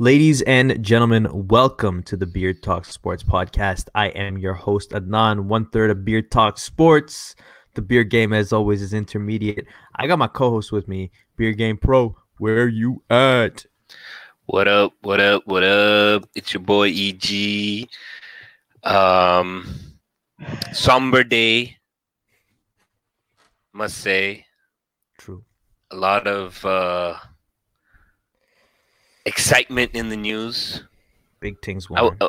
Ladies and gentlemen, welcome to the Beard Talk Sports Podcast. I am your host, Adnan, one third of Beard Talk Sports. The beard game, as always, is intermediate. I got my co host with me, Beard Game Pro. Where you at? What up? What up? What up? It's your boy EG. Um, somber day, must say. True. A lot of uh, excitement in the news. Big things. I w- uh,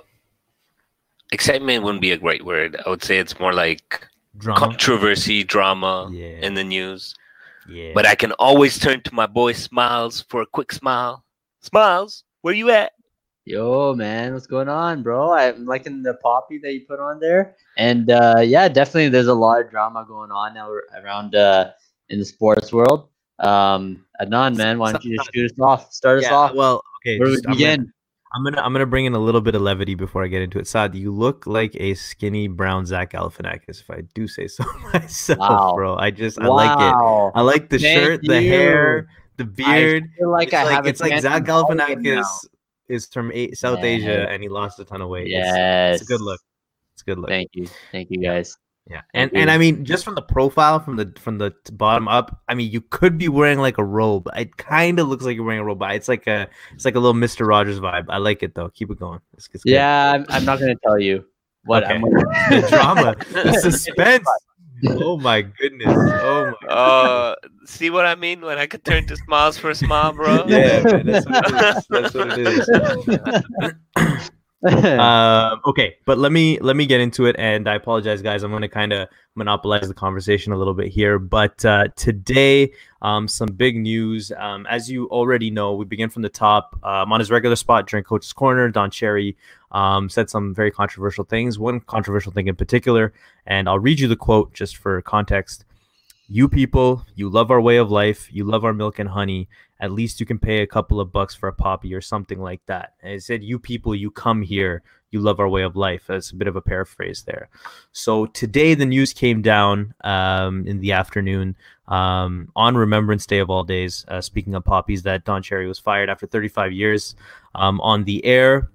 excitement wouldn't be a great word. I would say it's more like Drama. controversy, drama Yeah. in the news. yeah. But I can always turn to my boy Smiles for a quick smile. Smiles, where you at? Yo, man, what's going on, bro? I'm liking the poppy that you put on there, and uh, yeah, definitely, there's a lot of drama going on now around uh, in the sports world. Um, Adnan, man, why don't you just shoot us off? Start us yeah, off. well, okay. Where we I'm gonna- begin? I'm gonna I'm gonna bring in a little bit of levity before I get into it. Sad, you look like a skinny brown Zach Galifianakis, if I do say so myself, Wow. bro. I just I like it. I like the Thank shirt, the hair, the beard. I feel like it's I like, have it's like Zach Galifianakis is from A- South Yeah. Asia and he lost a ton of weight. It's- Yes, it's, a good look. It's a good look. Thank you, thank you, guys. Yeah, and and. I mean, just from the profile, from the from the bottom up, I mean, you could be wearing like a robe. It kind of looks like you're wearing a robe, it's like a it's like a little Mister Rogers vibe. I like it though. Keep it going. It's, it's good. Yeah, I'm, I'm not gonna tell you what I'm. the drama, the suspense. Oh my goodness. Oh my. Uh, see what I mean when I could turn to Smiles for a smile, bro? Yeah, man, that's what it is. That's what it is. um, okay, but let me let me get into it, and I apologize, guys. I'm going to kind of monopolize the conversation a little bit here, but uh, today, um, some big news. Um, as you already know, we begin from the top. Um, on his regular spot during Coach's Corner, Don Cherry um, said some very controversial things. One controversial thing in particular, and I'll read you the quote just for context. You people, you love our way of life. You love our milk and honey at least you can pay a couple of bucks for a poppy or something like that. And it said, You people, you come here, you love our way of life. That's a bit of a paraphrase there. So today, the news came down um, in the afternoon um, on Remembrance Day of all days. Uh, speaking of poppies, that Don Cherry was fired after 35 years um, on the air.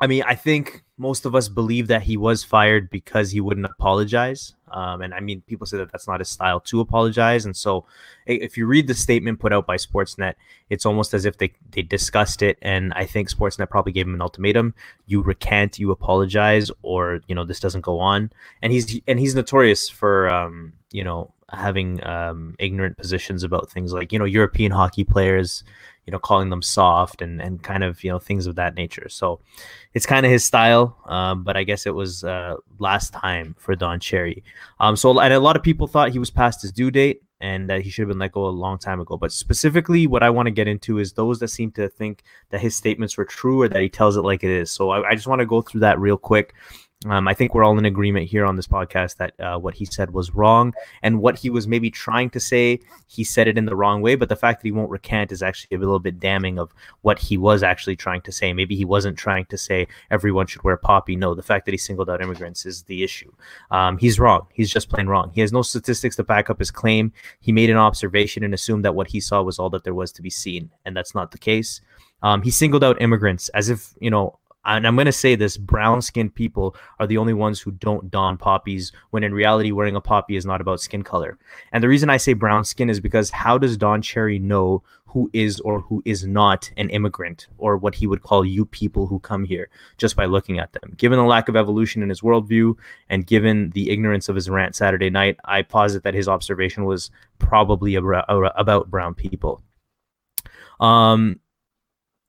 I mean, I think most of us believe that he was fired because he wouldn't apologize. Um, and I mean, people say that that's not his style to apologize. And so, if you read the statement put out by Sportsnet, it's almost as if they, they discussed it. And I think Sportsnet probably gave him an ultimatum: you recant, you apologize, or you know this doesn't go on. And he's and he's notorious for um, you know having um, ignorant positions about things like you know European hockey players, you know calling them soft and and kind of you know things of that nature. So it's kind of his style, um, but I guess it was uh, last time for Don Cherry. Um, so and a lot of people thought he was past his due date and that he should have been let go a long time ago. But specifically, what I want to get into is those that seem to think that his statements were true or that he tells it like it is. So I, I just want to go through that real quick. Um, I think we're all in agreement here on this podcast that uh, what he said was wrong, and what he was maybe trying to say, he said it in the wrong way. But the fact that he won't recant is actually a little bit damning of what he was actually trying to say. Maybe he wasn't trying to say everyone should wear poppy. No, the fact that he singled out immigrants is the issue. Um, he's wrong. He's just plain wrong. He has no statistics to back up his claim. He made an observation and assumed that what he saw was all that there was to be seen, and that's not the case. Um, he singled out immigrants as if you know. And I'm going to say this brown skinned people are the only ones who don't don poppies, when in reality, wearing a poppy is not about skin color. And the reason I say brown skin is because how does Don Cherry know who is or who is not an immigrant or what he would call you people who come here just by looking at them? Given the lack of evolution in his worldview and given the ignorance of his rant Saturday night, I posit that his observation was probably about brown people. Um,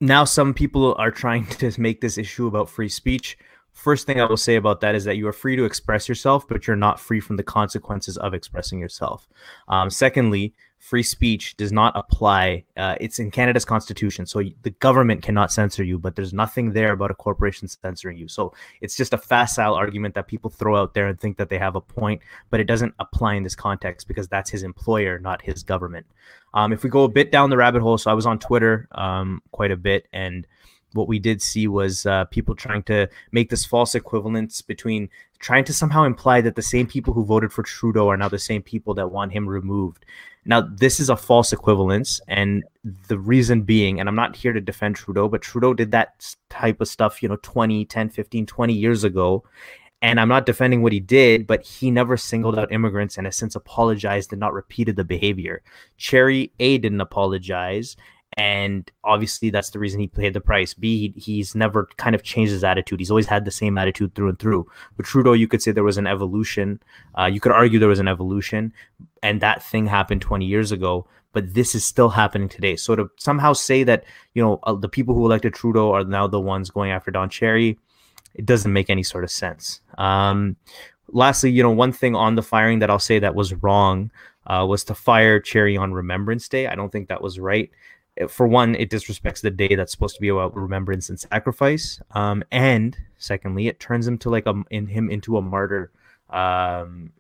now some people are trying to make this issue about free speech. First thing I will say about that is that you are free to express yourself, but you're not free from the consequences of expressing yourself. Um, secondly, free speech does not apply. Uh, it's in Canada's constitution, so the government cannot censor you, but there's nothing there about a corporation censoring you. So it's just a facile argument that people throw out there and think that they have a point, but it doesn't apply in this context because that's his employer, not his government. Um, if we go a bit down the rabbit hole, so I was on Twitter um, quite a bit, and what we did see was uh, people trying to make this false equivalence between trying to somehow imply that the same people who voted for Trudeau are now the same people that want him removed. Now, this is a false equivalence, and the reason being, and I'm not here to defend Trudeau, but Trudeau did that type of stuff, you know, 20, 10, 15, 20 years ago. And I'm not defending what he did, but he never singled out immigrants and has since apologized and not repeated the behavior. Cherry A didn't apologize, and obviously that's the reason he paid the price. B, he's never kind of changed his attitude. He's always had the same attitude through and through. But Trudeau, you could say there was an evolution. Uh, you could argue there was an evolution, and that thing happened 20 years ago. But this is still happening today. So to somehow say that you know uh, the people who elected Trudeau are now the ones going after Don Cherry, it doesn't make any sort of sense. Um, lastly, you know, one thing on the firing that I'll say that was wrong uh, was to fire Cherry on Remembrance Day. I don't think that was right for one, it disrespects the day that's supposed to be about remembrance and sacrifice. Um, and secondly, it turns him to like a in him into a martyr um,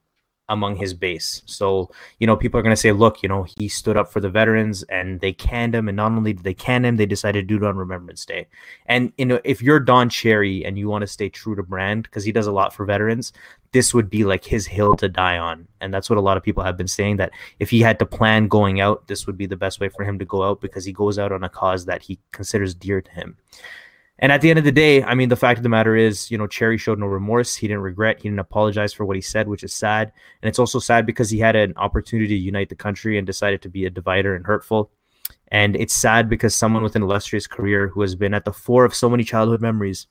among his base. So, you know, people are going to say, look, you know, he stood up for the veterans and they canned him. And not only did they can him, they decided to do it on Remembrance Day. And, you know, if you're Don Cherry and you want to stay true to brand, because he does a lot for veterans, this would be like his hill to die on. And that's what a lot of people have been saying that if he had to plan going out, this would be the best way for him to go out because he goes out on a cause that he considers dear to him. And at the end of the day, I mean, the fact of the matter is, you know, Cherry showed no remorse. He didn't regret. He didn't apologize for what he said, which is sad. And it's also sad because he had an opportunity to unite the country and decided to be a divider and hurtful. And it's sad because someone with an illustrious career who has been at the fore of so many childhood memories.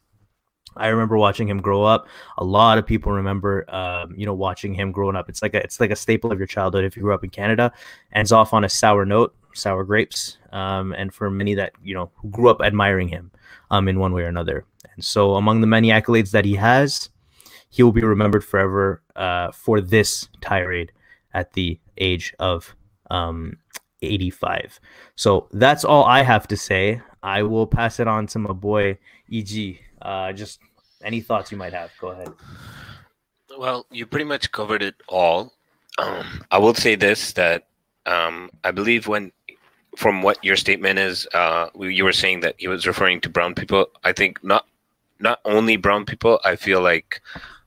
I remember watching him grow up. A lot of people remember, um, you know, watching him growing up. It's like a, it's like a staple of your childhood if you grew up in Canada. Ends off on a sour note, sour grapes. Um, and for many that you know who grew up admiring him um, in one way or another. And so, among the many accolades that he has, he will be remembered forever uh, for this tirade at the age of um, 85. So that's all I have to say. I will pass it on to my boy EG. Uh, just any thoughts you might have. Go ahead. Well, you pretty much covered it all. Um, I will say this that um, I believe when from what your statement is, uh, you were saying that he was referring to brown people. I think not not only brown people. I feel like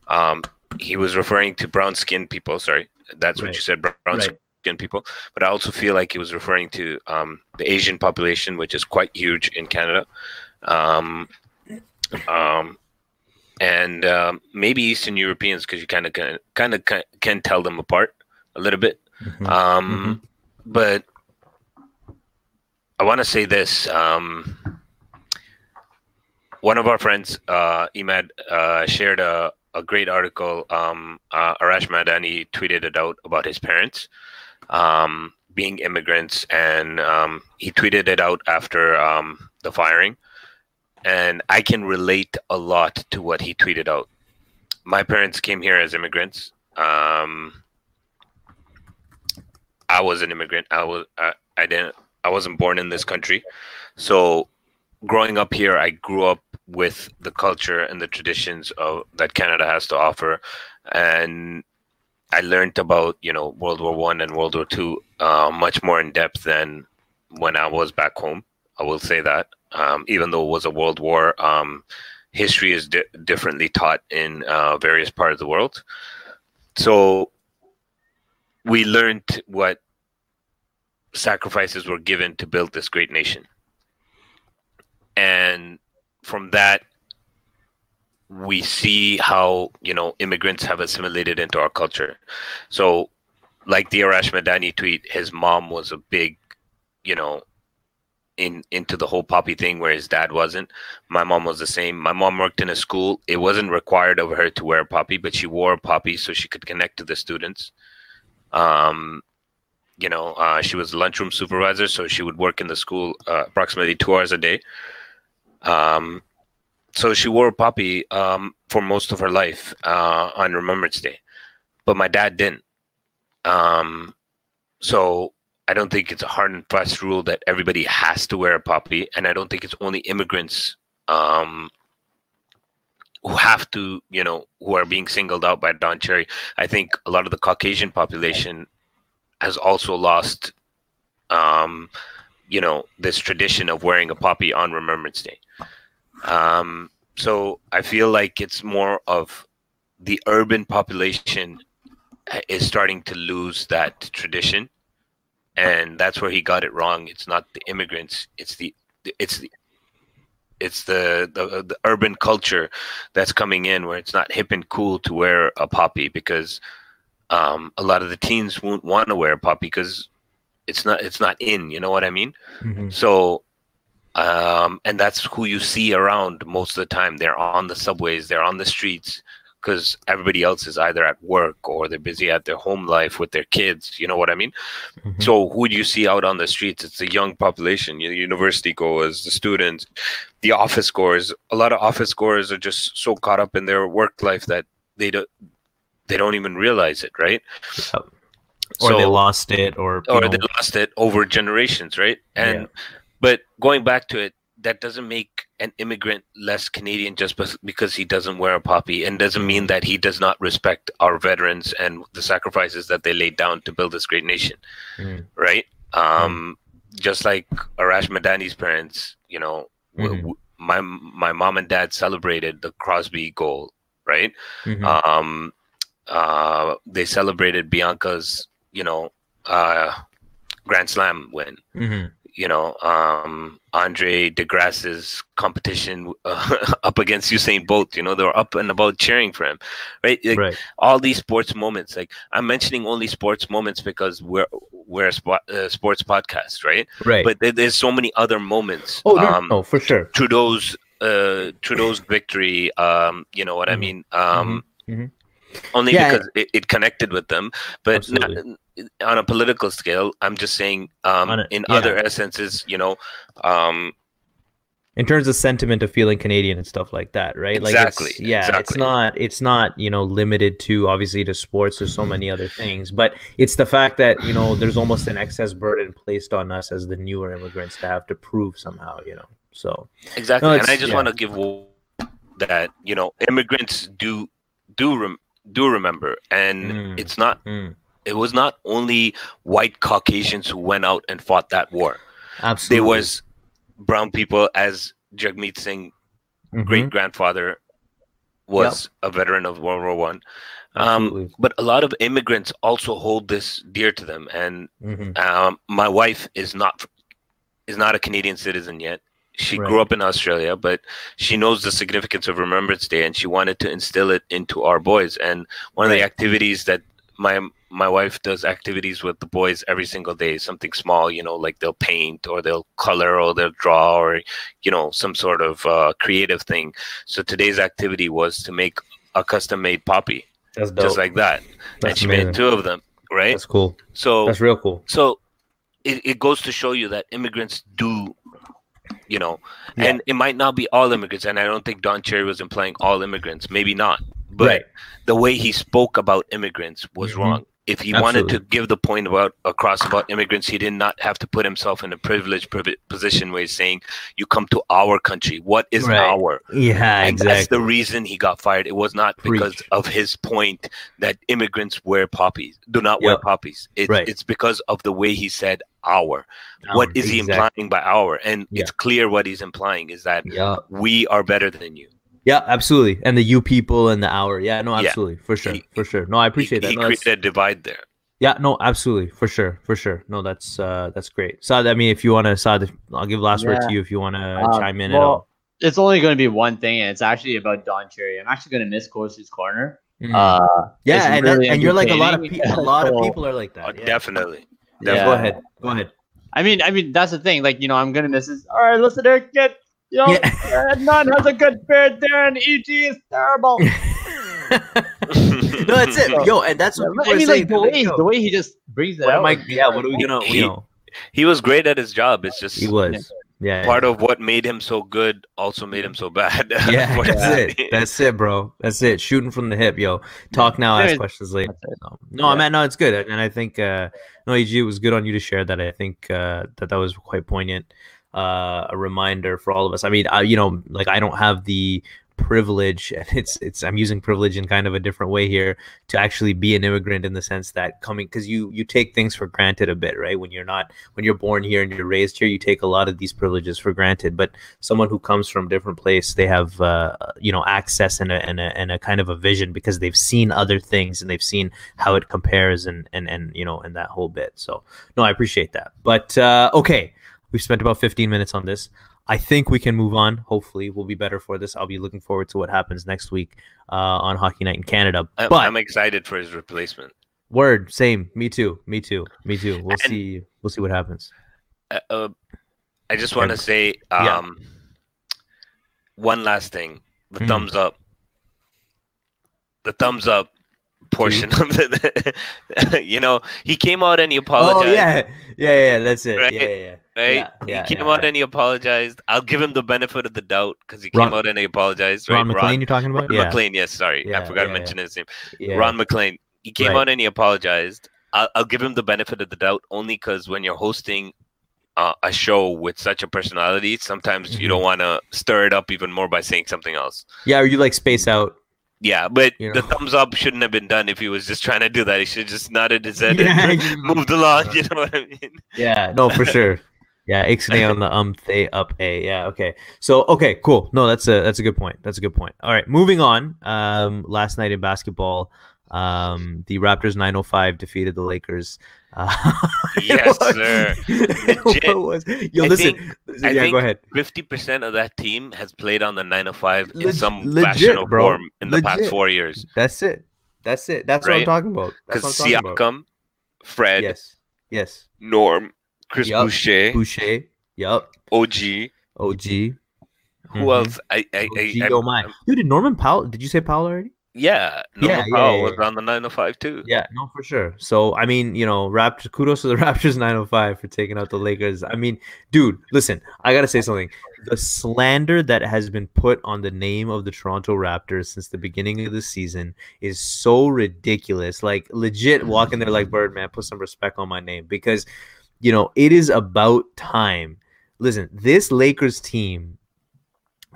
um, he was referring to brown skinned people. Sorry, that's right. what you said, brown right. skinned people. But I also feel like he was referring to um, the Asian population, which is quite huge in Canada. Um, um, and um, maybe Eastern Europeans, because you kind of kind of can tell them apart a little bit. Mm-hmm. Um, mm-hmm. But I want to say this. Um, one of our friends, uh, Imad, uh, shared a, a great article. Um, uh, Arash Madani tweeted it out about his parents um, being immigrants, and um, he tweeted it out after um, the firing. And I can relate a lot to what he tweeted out. My parents came here as immigrants. Um, I was an immigrant. I was I, I didn't I wasn't born in this country. So growing up here, I grew up with the culture and the traditions of that Canada has to offer, and I learned about you know World War One and World War Two uh, much more in depth than when I was back home. I will say that, um, even though it was a world war, um, history is di- differently taught in uh, various parts of the world. So we learned what sacrifices were given to build this great nation. And from that, we see how you know immigrants have assimilated into our culture. So, like the Arash Madani tweet, his mom was a big, you know, in into the whole poppy thing where his dad wasn't. My mom was the same. My mom worked in a school. It wasn't required of her to wear a poppy, but she wore a poppy so she could connect to the students. Um, you know, uh, she was lunchroom supervisor, so she would work in the school uh, approximately two hours a day. Um, so she wore a poppy um, for most of her life uh, on Remembrance Day, but my dad didn't. Um, so I don't think it's a hard and fast rule that everybody has to wear a poppy, and I don't think it's only immigrants um, who have to, you know, who are being singled out by Don Cherry. I think a lot of the Caucasian population has also lost, um, you know, this tradition of wearing a poppy on Remembrance Day. Um, so I feel like it's more of the urban population is starting to lose that tradition and that's where he got it wrong. It's not the immigrants. It's the it's the it's the, the the urban culture that's coming in where it's not hip and cool to wear a poppy because um, a lot of the teens won't want to wear a poppy because it's not it's not in. You know what I mean? Mhm. So, um, and that's who you see around most of the time. They're on the subways, they're on the streets, because everybody else is either at work or they're busy at their home life with their kids. You know what I mean? Mhm. So, who do you see out on the streets? It's the young population, you know, university goers, the students, the office goers. A lot of office goers are just so caught up in their work life that they don't they don't even realize it, right? Yep. or they lost it, or or know, they lost it over generations, right? And Yeah. but going back to it, that doesn't make an immigrant less Canadian just because he doesn't wear a poppy, and doesn't mean that he does not respect our veterans and the sacrifices that they laid down to build this great nation, Mhm. right? Um, just like Arash Madani's parents, you know, Mhm. w- my my mom and dad celebrated the Crosby goal, right? Mhm. um uh they celebrated bianca's you know uh grand slam win Mhm. you know um andre degrasse's competition uh, up against usain bolt you know they were up and about cheering for him right like right. all these sports moments like i'm mentioning only sports moments because we're we're a sport, uh, sports podcast right Right. but there, there's so many other moments oh, no, um no, for sure. Trudeau's uh Trudeau's victory um you know what I Mhm. mean um Mhm. Only Yeah. because it, it connected with them but not, on a political scale I'm just saying um a- in yeah. other essences you know um in terms of sentiment of feeling Canadian and stuff like that, right? Like Exactly, It's, yeah, it's not it's not you know limited to obviously to sports. There's so many other things, but it's the fact that you know there's almost an excess burden placed on us as the newer immigrants to have to prove somehow, you know. So exactly No, and I just yeah. want to give that you know immigrants do do rem- do remember and Mm. it's not mm, it was not only white Caucasians who went out and fought that war. Absolutely, there was brown people as Jagmeet Singh Mhm, great grandfather was a veteran of World War One. Um, but a lot of immigrants also hold this dear to them, and Mhm, um, my wife is not is not a Canadian citizen yet. She Right. grew up in Australia, but she knows the significance of Remembrance Day, and she wanted to instill it into our boys. And one of the activities that my my wife does activities with the boys every single day, something small, you know, like they'll paint or they'll color or they'll draw or you know some sort of uh, creative thing. So today's activity was to make a custom made poppy, That's dope. just like that, and she amazing. made two of them, right? That's cool. so That's real cool. so it, it goes to show you that immigrants do you know Yeah. and it might not be all immigrants and i don't think don cherry was implying all immigrants maybe not but Right. the way he spoke about immigrants was Mhm. wrong if he wanted to give the point about across about immigrants he did not have to put himself in a privileged position where he's saying you come to our country what is Right. our Yeah, and exactly. that's the reason he got fired. It was not because of his point that immigrants wear poppies, do not wear poppies. It's, Right. it's because of the way he said our. what is he implying by our? And Yeah. it's clear what he's implying is that Yeah. we are better than you. Yeah, absolutely. And the you people and the hour. Yeah, no, Yeah. absolutely. For sure. He- for sure. No, I appreciate he, that. He No, that's- created a divide there. yeah, no, absolutely. For sure. For sure. No, that's uh that's great. Saad, I mean if you wanna Saad, I'll give last word to you if you wanna Uh, chime in at all. It's only going to be one thing, and it's actually about Don Cherry. I'm actually going to miss Coach's Corner. Mhm. Uh, yeah, it's and, that- and you're like a lot of entertaining. people a lot of people are like Uh, that. Yeah. Definitely. yeah. Go ahead. Go ahead. I mean, I mean, that's the thing. Like, you know, I'm gonna miss this. All right, listener, get you know, Yeah. none has a good beard there, and EG is terrible. no, that's it. Yo, and that's what people I are mean, like the way the way he just brings it what out. am I, yeah, what are we gonna He- you know? He was great at his job. It's just He was. Yeah. part of what made him so good also made him so bad. yeah, that's unfortunately. it. That's it, bro. That's it. Shooting from the hip, yo. Talk now, ask Anyways, questions later. No, no, Yeah. man, no, it's good, and I think uh, no, EG, it was good on you to share that. I think uh, that that was quite poignant. Uh, a reminder for all of us. I mean, I, you know, like I don't have the privilege and it's it's i'm using privilege in kind of a different way here to actually be an immigrant in the sense that coming because you you take things for granted a bit right? When you're not when you're born here and you're raised here you take a lot of these privileges for granted. But someone who comes from a different place they have uh, you know access and a, and a and a kind of a vision because they've seen other things and they've seen how it compares and and and you know and that whole bit. So no i appreciate that. But uh okay we've spent about 15 minutes on this I think we can move on. Hopefully, we'll be better for this. I'll be looking forward to what happens next week uh, on Hockey Night in Canada. I'm, but I'm excited for his replacement. word, same. Me too. Me too. Me too. We'll And- see. We'll see what happens. Uh, uh, I just want to Yeah. say Yeah. um, one last thing: the Mhm. thumbs up. The thumbs up portion of the, you know, he came out and he apologized. Oh yeah, yeah, yeah. That's it. Right? Yeah, yeah, yeah. Right? Yeah, yeah, he came yeah, out and he apologized. I'll give him the benefit of the doubt because he Ron- came out and he apologized. Right? Ron MacLean, you're talking about? Ron yeah. MacLean, yes, sorry. I forgot to mention his name. Ron MacLean. He came Right. out and he apologized. I'll, I'll give him the benefit of the doubt only because when you're hosting uh, a show with such a personality, sometimes you Mhm. don't want to stir it up even more by saying something else. Yeah, or you like space out? Yeah, but You the thumbs up shouldn't have been done if he was just trying to do that. He should have just nodded his head Yeah, and moved along. You know what I mean? Yeah, no, for sure. Yeah, ixnay on the um they up a. Yeah, okay. So okay, cool. No, that's a that's a good point. That's a good point. All right, moving on. Um, last night in basketball, um, the Raptors 905 defeated the Lakers. Uh, Yes, what- sir. Legit. was- Yo, I listen. think- listen, yeah, go ahead. Fifty percent of that team has played on the 905 in Leg- some legit, fashion or form in the past four years. That's it. That's it. That's what I'm talking about. Because what about. Siakam, Fred, Yes. Yes. Norm, Chris Yup. Boucher, Boucher. Yep. OG. OG. Who Mhm. else? I, I, I, OG, I'm- oh my. I'm- Dude, did Norman Powell? Did you say Powell already? yeah, Yeah, Norman yeah, Powell yeah, was yeah. on the 905 too. Yeah, no, for sure. So I mean, you know, Raptors. Kudos to the Raptors 905 for taking out the Lakers. I mean, dude, listen, I gotta say something. The slander that has been put on the name of the Toronto Raptors since the beginning of the season is so ridiculous. Like legit, walking there like Birdman, put some respect on my name because, you know, it is about time. Listen, this Lakers team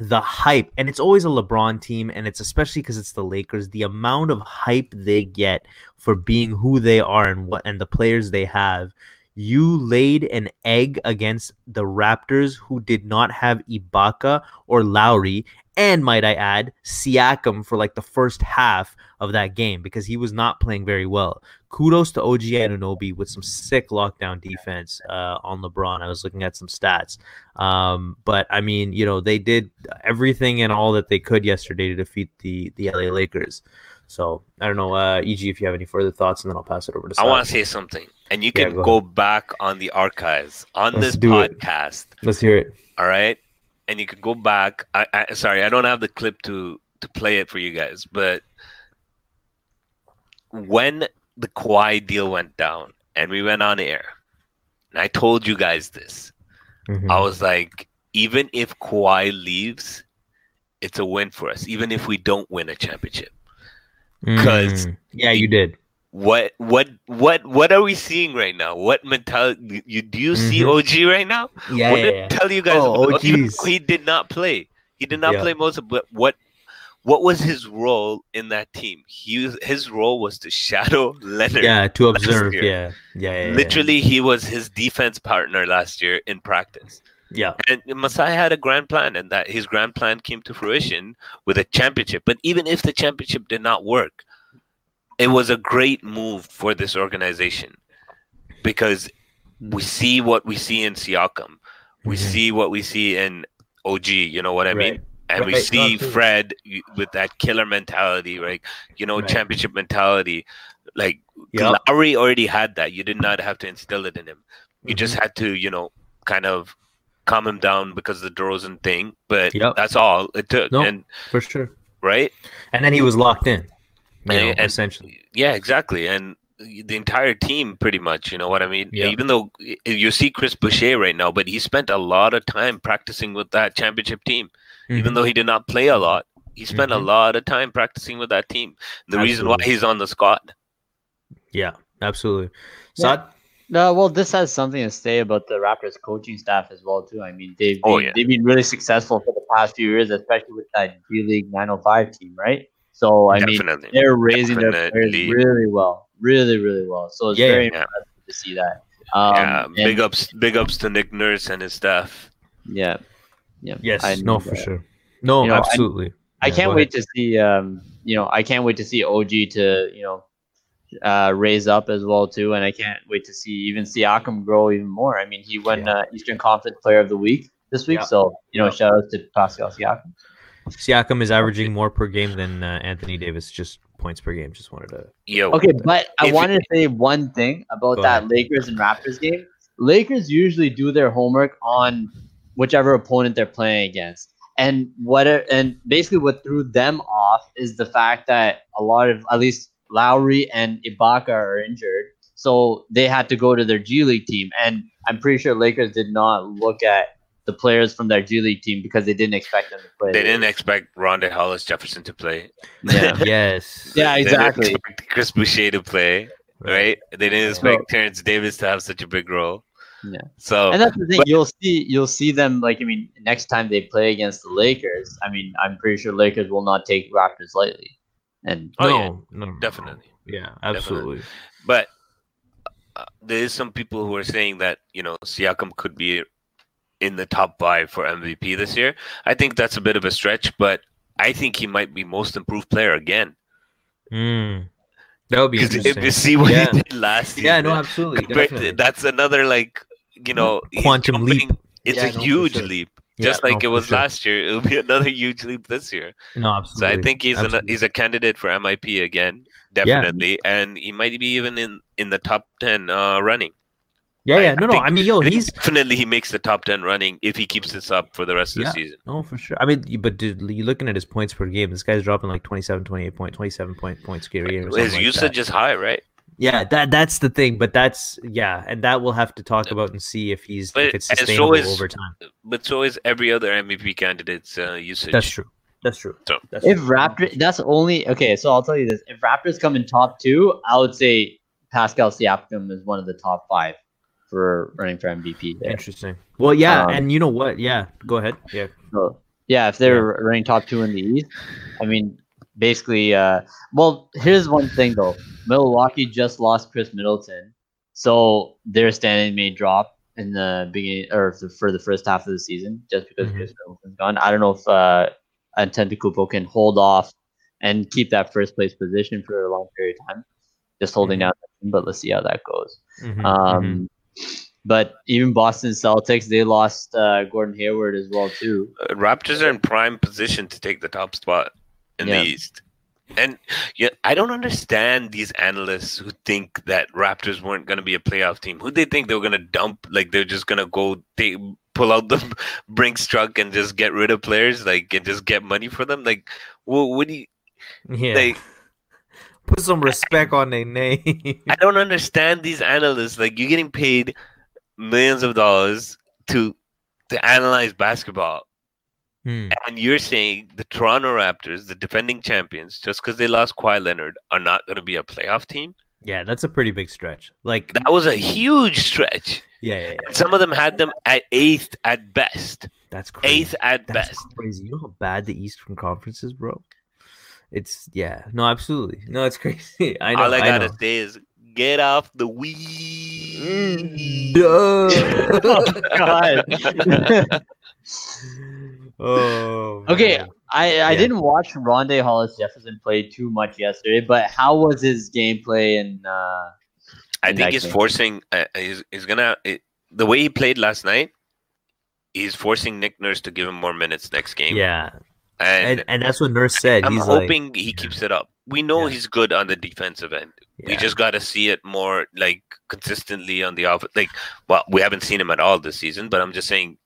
the hype and it's always a LeBron team and it's especially because it's the Lakers the amount of hype they get for being who they are and what and the players they have you laid an egg against the Raptors who did not have Ibaka or Lowry and might I add Siakam for like the first half of that game because he was not playing very well. Kudos to OG Anunoby with some sick lockdown defense uh, on LeBron. I was looking at some stats. Um, but I mean, you know, they did everything and all that they could yesterday to defeat the the LA Lakers. So I don't know, uh, EG, if you have any further thoughts, and then I'll pass it over to. I want to say something, and you Yeah, can go go back on the archives on Let's this do it. podcast. Let's hear it. All right, and you can go back. I, I sorry, I don't have the clip to to play it for you guys, but when the Kawhi deal went down and we went on air, and I told you guys this, Mhm. I was like, even if Kawhi leaves, it's a win for us. Even if we don't win a championship, 'cause- Mm. yeah, you did. what what what what are we seeing right now? What mentality? You do you see Mhm. OG right now? Yeah, what yeah, did yeah. Tell you guys? Oh, about- OGs. he did not play. He did not Yeah. play most of. But what what was his role in that team? He was, his role was to shadow Leonard. yeah, to observe. year. Yeah, yeah, yeah, yeah. Literally, he was his defense partner last year in practice. Yeah, And Masai had a grand plan, and that his grand plan came to fruition with a championship. But even if the championship did not work, it was a great move for this organization because we see what we see in Siakam, we Mhm. see what we see in OG. You know what I mean? Right. And we see. Fred with that killer mentality, right? You know, Right. championship mentality. Like Yep. Lowry already had that. You did not have to instill it in him. You Mhm. just had to, you know, kind of calm him down because of the DeRozan thing. But Yep. that's all it took. No. And for sure. right? And then he was locked in. You know, And- and- essentially. Yeah, exactly. And the entire team, pretty much. You know what I mean? Yeah. Even though you see Chris Boucher right now, but he spent a lot of time practicing with that championship team. Even Mhm. though he did not play a lot, he spent Mhm. a lot of time practicing with that team. The reason why he's on the squad. yeah, absolutely. Yeah. Sad. No, well, this has something to say about the Raptors coaching staff as well too. I mean, they've Oh, been, yeah. they've been really successful for the past few years, especially with that G League 905 team, right? So I mean, they're raising their players really well, really, really well. So it's Yeah, very yeah. impressive to see that. Um, yeah, and- big ups, big ups to Nick Nurse and his staff. Yeah, yeah. Yes, I no, know for that. sure. No, You know, absolutely. I Yeah, can't wait ahead. to see. Um, you know, I can't wait to see OG to you know, uh, raise up as well too, and I can't wait to see even see Siakam grow even more. I mean, he won Yeah. uh, Eastern Conference Player of the Week this week, Yeah. so you know, Yeah. shout out to Pascal Siakam. Siakam is averaging more per game than uh, Anthony Davis, just points per game. Just wanted to. Yo, Okay, but I If- wanted to say one thing about Go that ahead. Lakers and Raptors game. Lakers usually do their homework on whichever opponent they're playing against. And what are, and basically what threw them off is the fact that a lot of at least Lowry and Ibaka are injured. So they had to go to their G League team. And I'm pretty sure Lakers did not look at the players from their G League team because they didn't expect them to play. they didn't expect Rondae Hollis Jefferson to play. Yeah. Yes. yeah, They didn't exactly. expect Chris Boucher to play, right? They didn't expect Terence Davis to have such a big role. Yeah. So and that's the thing. but- you'll see, you'll see them like I mean, next time they play against the Lakers. I mean, I'm pretty sure Lakers will not take Raptors lightly. And Oh, no, yeah. no, no, no. definitely. Yeah, absolutely. But uh, there is some people who are saying that you know Siakam could be in the top five for MVP this year. I think that's a bit of a stretch, but I think he might be most improved player again. Mm. That would be Because if you see what Yeah. he did last year, yeah, no, absolutely. to- Definitely. that's another like you know he's Quantum leap. It's Yeah, a no, huge sure. leap, Yeah, just like no, it was sure. last year. It'll be another huge leap this year. No, absolutely. So. I think he's an, he's a candidate for MIP again, definitely, and he might be even in in the top ten uh, running. Yeah, I- yeah. I No, no. think- I mean, yo, I he's definitely he makes the top ten running if he keeps this up for the rest of Yeah. the season. no for sure. I mean, but dude, you looking at his points per game. This guy's dropping like 27, 28 point, 27 point points per game. His like usage that. is high, right? Yeah, that that's the thing. But that's yeah, and that we'll have to talk about and see if he's But- if it's and so sustainable is- over time. But so is every other MVP candidate's uh, usage. That's true. That's true. So- That's if true. Raptors, that's only okay. So I'll tell you this: if Raptors come in top two, I would say Pascal Siakam is one of the top five for running for MVP. There. Interesting. Well, yeah, Um, and you know what? Yeah, go ahead. Yeah. So yeah, if they're running top two in the East, I mean, basically, uh, well, here's one thing though: Milwaukee just lost Khris Middleton, so their standing may drop in the beginning or for, for the first half of the season just because Mhm. Khris Middleton's gone. I don't know if uh, Antetokounmpo can hold off and keep that first place position for a long period of time, just holding Mhm. down. the team, But let's see how that goes. Mhm, Um, But even Boston Celtics, they lost uh, Gordon Hayward as well too. Uh, Raptors are in prime position to take the top spot in Yeah. the East. And yeah, I don't understand these analysts who think that Raptors weren't going to be a playoff team. Who they think they were going to dump? Like they're just going to go they pull out the Brinks truck and just get rid of players, like and just get money for them. Like, what? What do you? Yeah. Like, Put some respect on their name. I don't understand these analysts. Like, you're getting paid millions of dollars to to analyze basketball. Hmm. And you're saying the Toronto Raptors, the defending champions, just because they lost Kawhi Leonard, are not going to be a playoff team? Yeah, that's a pretty big stretch. Like, That was a huge stretch. yeah, yeah, yeah. Some of them had them at eighth at best. That's crazy. Eighth at That's best. crazy. You know how bad the Eastern Conference is, bro. It's yeah, no, absolutely, no, it's crazy. I know. All I I gotta know. say is get off the weed. Duh. God. oh. Okay, man. I, I Yeah. didn't watch Rondae Hollis Jefferson play too much yesterday, but how was his gameplay and uh I think he's game. forcing. Uh, he's, he's gonna it, the way he played last night. He's forcing Nick Nurse to give him more minutes next game. Yeah, and, and and that's what Nurse said. I'm He's like, hoping he keeps it up. We know Yeah. he's good on the defensive end. We just got to see it more like consistently on the off. Like, well, we haven't seen him at all this season, but I'm just saying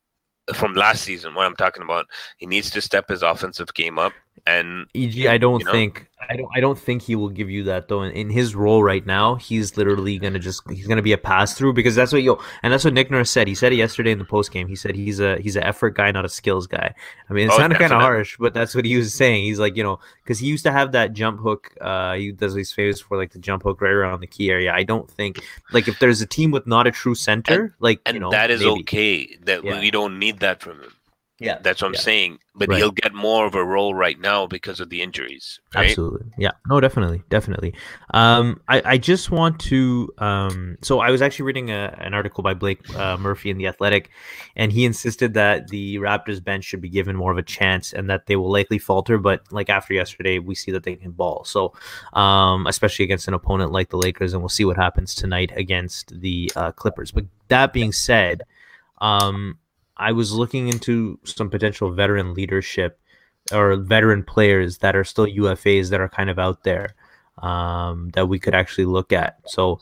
from last season, what I'm talking about, he needs to step his offensive game up. And EG, I don't you know? think I don't I don't think he will give you that though. In, in his role right now, he's literally gonna just he's gonna be a pass through because that's what yo and that's what Nick Nurse said. He said it yesterday in the post game. He said he's a he's an effort guy, not a skills guy. I mean, it Oh, sounded kind of harsh, but that's what he was saying. He's like you know because he used to have that jump hook. Uh, he does what he's famous for like the jump hook right around the key area. I don't think like if there's a team with not a true center, like and you know that is maybe. okay. That Yeah. we don't need that from him. Yeah, That's what I'm yeah. saying. But Right. he'll get more of a role right now because of the injuries. Right? Absolutely. Yeah. No, definitely. Definitely. Um, I, I just want to. Um, so I was actually reading a, an article by Blake uh, Murphy in The Athletic, and he insisted that the Raptors bench should be given more of a chance and that they will likely falter. But like after yesterday, we see that they can ball. So, um, especially against an opponent like the Lakers, and we'll see what happens tonight against the uh, Clippers. But that being said, um, I was looking into some potential veteran leadership or veteran players that are still UFAs that are kind of out there um, that we could actually look at. So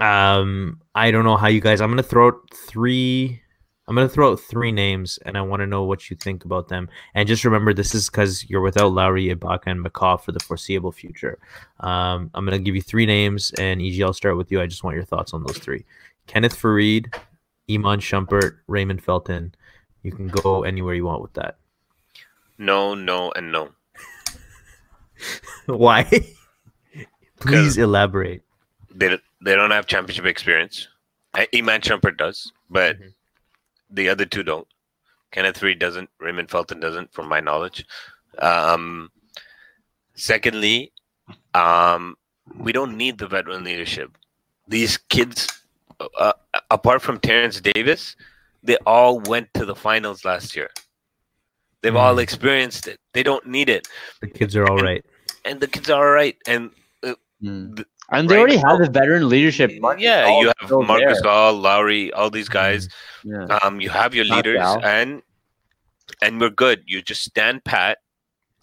um, I don't know how you guys. I'm gonna throw out three. I'm gonna throw out three names, and I want to know what you think about them. And just remember, this is because you're without Lowry, Ibaka, and McCaw for the foreseeable future. Um, I'm gonna give you three names, and EG, I'll start with you. I just want your thoughts on those three: Kenneth Faried, Iman Shumpert, Raymond Felton. You can go anywhere you want with that. No, no, and no. Why? Please elaborate. They don't- they don't have championship experience. Iman Shumpert does, but Mhm. the other two don't. Kenneth Reed doesn't. Raymond Felton doesn't, from my knowledge. Um, secondly, um, we don't need the veteran leadership. These kids, uh, apart from Terence Davis, they all went to the finals last year. They've all Mm. experienced it. They don't need it, The kids are all right. and the kids are all right. And Mm. The- And they right already now- have the veteran leadership. Marcus yeah, Gasol you have Marcus there. Gall, Lowry, all these guys. Yeah. Um, you have your Not leaders, Gal. and and we're good. You just stand pat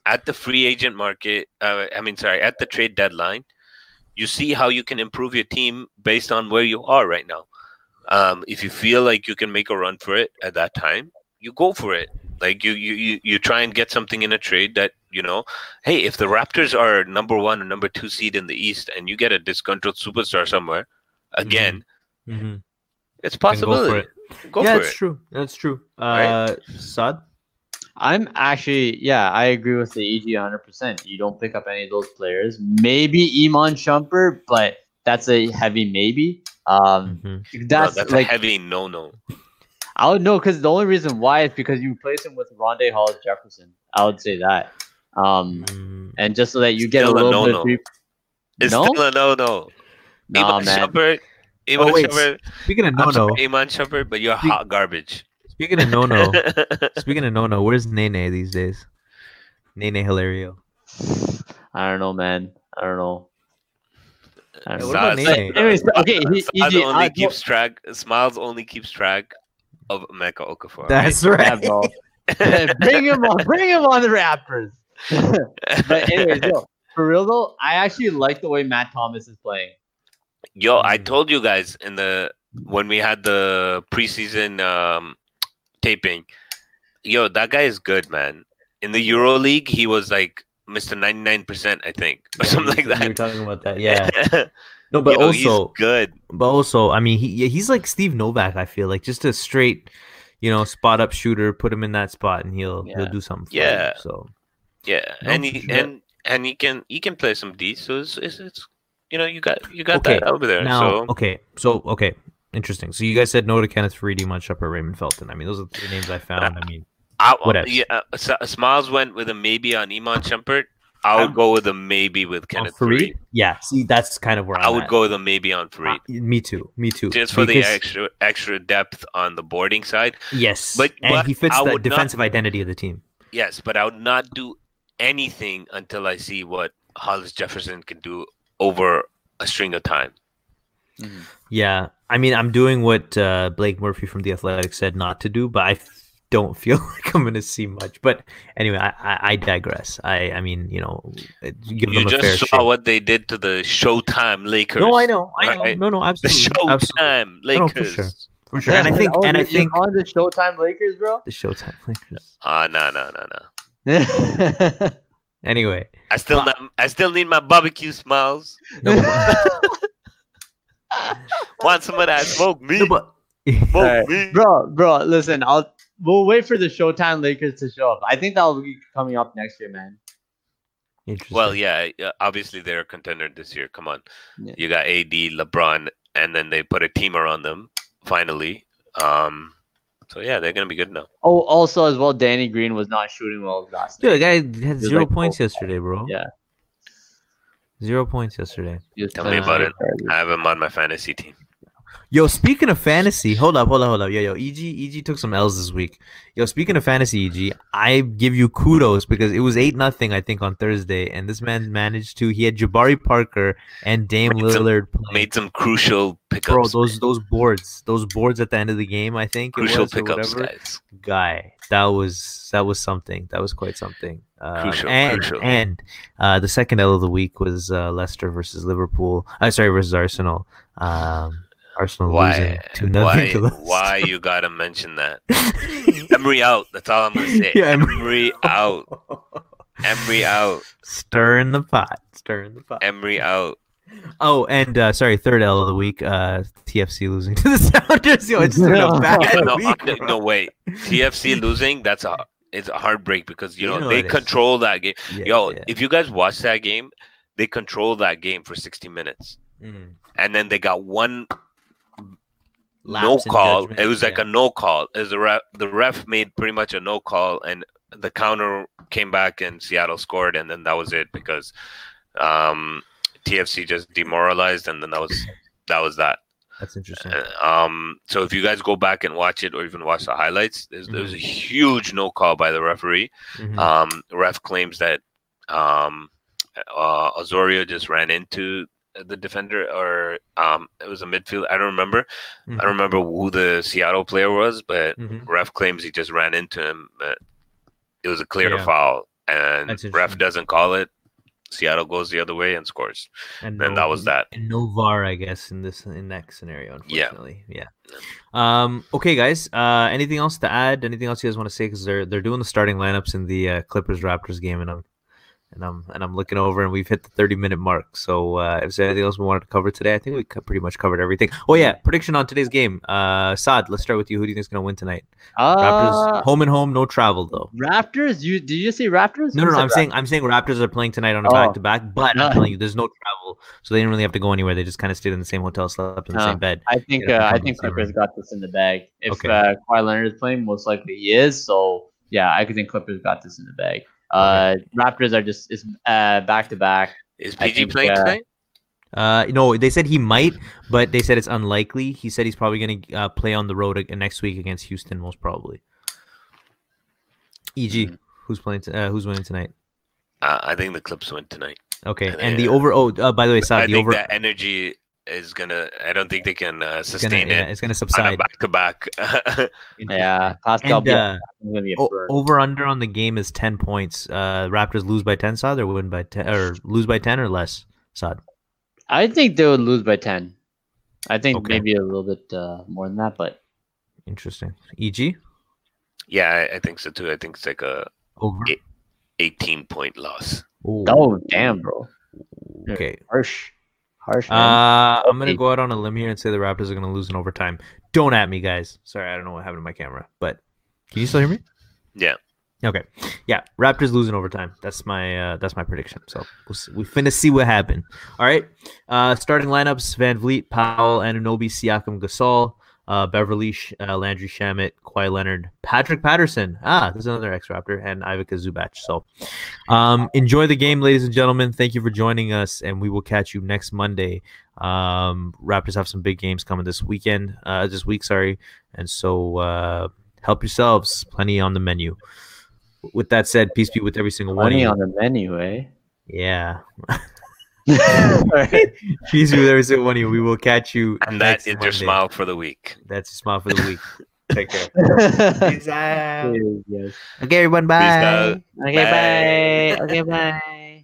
at the free agent market. Uh, I mean, sorry, at the trade deadline. You see how you can improve your team based on where you are right now. Um, if you feel like you can make a run for it at that time, you go for it. Like you, you, you, you try and get something in a trade that you know. Hey, if the Raptors are number one or number two seed in the East, and you get a disgruntled superstar somewhere, again, Mm-hmm. it's Can go for it. Go yeah, for it's it. true. That's true. Right? Uh, Sad. I'm actually, yeah, I agree with the EG 100%. You don't pick up any of those players. Maybe Iman Shumpert, but that's a heavy maybe. Um, Mhm. No, that's, that's like a heavy no-no. I would know because the only reason why is because you replace him with Rondae Hollis Jefferson. I would say that. Um, Mm, and just so that you get Still a a little bit no-no. of free. It's No? still a no-no. Nah, Iman man. Shumpert, Iman Oh, wait. Shumpert, Speaking of no no, sorry, Iman Shumpert, but you're hot garbage. Speaking of no no, speaking of no no, where's Nene these days? Nene Hilario. I don't know, man. I don't know. I don't Yeah, know. what about Nene? Anyways, okay, he- Smiles EG, only I- keeps track. Smiles only keeps track of Emeka Okafor. That's Yeah, right. bro. bring him on, bring him on the Raptors. but anyways, yo, for real though, I actually like the way Matt Thomas is playing. Yo, I Mm. told you guys in the when we had the preseason um, taping. Yo, that guy is good, man. In the Euro League, he was like Mr. 99%, I think, or Yeah, something like that. talking about that. Yeah. No, but Yo, also, he's good. but also, I mean, he yeah, he's like Steve Novak. I feel like just a straight, you know, spot up shooter. Put him in that spot, and he'll he'll do something. For Yeah. You, so Yeah, No, and he sure. and and he can he can play some D. So it's it's, it's you know you got you got Okay, that over there. now, so okay, so okay, interesting. So you guys said no to Kenneth Faried, Iman Shumpert, Raymond Felton. I mean, those are the three names I found. I mean, I, whatevs. yeah, uh, S- Smiles went with a maybe on Iman Shumpert. I would Um, go with a maybe with Kenneth Faried, Faried. yeah. See, that's kind of where I'm I'm would at. go with a maybe on Faried. Uh, me too. Me too. just for the extra extra depth on the boarding side. Yes, But- and but he fits I the would not- defensive identity of the team. Yes, but I would not do anything until I see what Hollis Jefferson can do over a string of time. Yeah, I mean, I'm doing what uh, Blake Murphy from the Athletic said not to do, but I f- don't feel like I'm going to see much. But anyway, I, I, I digress. I, I mean, you know, uh, give You them a fair just saw shake. what they did to the Showtime Lakers. No, I know, I know, right? no, no, The absolutely, absolutely, Showtime No, no, for sure. for sure. And I think, Oh, and I think calling the Showtime Lakers, bro. the Showtime Lakers. Ah, no, no, no, no. no, Anyway, I still But- not, I still need my barbecue smiles. no, but, Want some of that? Smoke me. no, but Smoke Alright, me. bro, bro, listen, I'll we'll wait for the Showtime Lakers to show up. I think that'll be coming up next year, man. Well, yeah, yeah, obviously they're a contender this year. Come on, Yeah. you got AD, LeBron, and then they put a team around them. Finally, um, So yeah, they're gonna be good now. Oh, also as well, Danny Green was not shooting well last Dude, night. the guy had zero like, points oh, yesterday, bro. yeah. Zero points yesterday. He was Tell me about it. I have him on my fantasy team. Yo, speaking of fantasy, hold up, hold up, hold up. Yo, yo, EG, EG took some L's this week. Yo, speaking of fantasy, EG, I give you kudos because it was eight nothing, I think, on Thursday, and this man managed to. He had Jabari Parker and Dame Made Lillard playing. Made some crucial pickups. Bro, those those boards, those boards at the end of the game, I think it crucial was, pickups, guys. Guy, that was that was something. That was quite something. Um, Crucial, and crucial. and uh, the second L of the week was uh, Leicester versus Liverpool. Uh, sorry, versus Arsenal. Um, Arsenal losing Why? two nothing Why? Why you gotta mention that? Emery out. That's all I'm gonna say. Yeah, Emery- Emery out. Emery out. Stir in the pot. Stir in the pot. Emery out. Oh, and uh, sorry, third L of the week. Uh, TFC losing to the Sounders. Yo, it's been a bad no, week. no, bro. no, wait. TFC losing. That's a. It's a heartbreak because you You know, know they it is. control that game. Yeah, Yo, yeah. if you guys watch that game, they control that game for 60 minutes, Mm. and then they got one Lapse no call. judgment, It was like yeah. a no call. As the ref, the ref made pretty much a no call, and the counter came back, and Seattle scored, and then that was it because um, TFC just demoralized, and then that was that was that. That's interesting. Uh, Um, so if you guys go back and watch it, or even watch the highlights, there's, there was a huge no call by the referee. Mhm. Um, ref claims that um, uh, Osorio just ran into the defender, or um, it was a midfield. I don't remember. I Mhm. don't remember who the Seattle player was, but Mhm. ref claims he just ran into him. But it was a clear Yeah. foul, and ref doesn't call it. Seattle goes the other way and scores. And And that was that. And no VAR, I guess, in this in that scenario. Yeah. Unfortunately, yeah. Um. Okay, guys. Uh. Anything else to add? Anything else you guys want to say? Because they're they're doing the starting lineups in the uh, Clippers Raptors game, and I'm and I'm and I'm looking over, and we've hit the 30 minute mark. So, uh, if there's anything else we wanted to cover today, I think we pretty much covered everything. Oh yeah, prediction on today's game. Uh, Saad, let's start with you. Who do you think is gonna win tonight? Raptors Uh, home and home, no travel though. Raptors? You did you say Raptors? No, no, no. I'm saying I'm saying Raptors are playing tonight on a back to back, but I'm Uh. telling you, there's no travel, so they didn't really have to go anywhere. They just kind of stayed in the same hotel, slept in the Uh, same bed. I think uh, I think Clippers got this in the bag. If Okay. uh, Kawhi Leonard is playing, most likely he is. So yeah, I could think Clippers got this in the bag. Uh, Raptors are just is uh back to back. Is PG think, playing uh, tonight? Uh, no, they said he might, but they said it's unlikely. He said he's probably going to uh, play on the road ag- next week against Houston, most probably. EG, Hmm. who's playing? T- uh, who's winning tonight? Uh, I think the Clips win tonight. Okay, Uh, and the yeah. over. Oh, uh, by the way, I Saad, the think over. that energy is gonna. I don't think they can uh, It's gonna, sustain yeah, it it's gonna on subside. back to back. Yeah, And, uh, is gonna be a o- over under on the game is ten points. Uh, Raptors lose by ten, Saad, or win by ten, or lose by ten or less, Saad. I think they would lose by ten. I think Okay. maybe a little bit uh, more than that, but Interesting. EG yeah, I, I think so too. I think it's like a over. It- 18 point loss. Ooh, oh damn, bro, Okay. harsh, harsh. Man. Uh, I'm gonna go out on a limb here and say the Raptors are gonna lose in overtime. Don't at me, guys. Sorry, I don't know what happened to my camera, but can you still hear me? Yeah. Okay. Yeah, Raptors losing overtime. That's my uh, that's my prediction. So we'll see, we finna see what happened. All right. Uh, starting lineups: VanVleet, Powell, Anunoby, Siakam, Gasol, uh, Beverley, uh, Landry Shamet, Kawhi Leonard, Patrick Patterson. Ah, there's another ex-Raptor, and Ivica Zubac. So, um, enjoy the game, ladies and gentlemen. Thank you for joining us, and we will catch you next Monday. Um, Raptors have some big games coming this weekend, uh, this week, sorry, and so uh, help yourselves. Plenty on the menu. With that said, peace be with every single one of Money you. on the menu, eh? Yeah, peace be with every single one of you. We will catch you. And that next is your smile for the week. That's your smile for the week. Take care. Peace out. yes. Okay, everyone. Bye. out. Okay, bye. Okay, bye.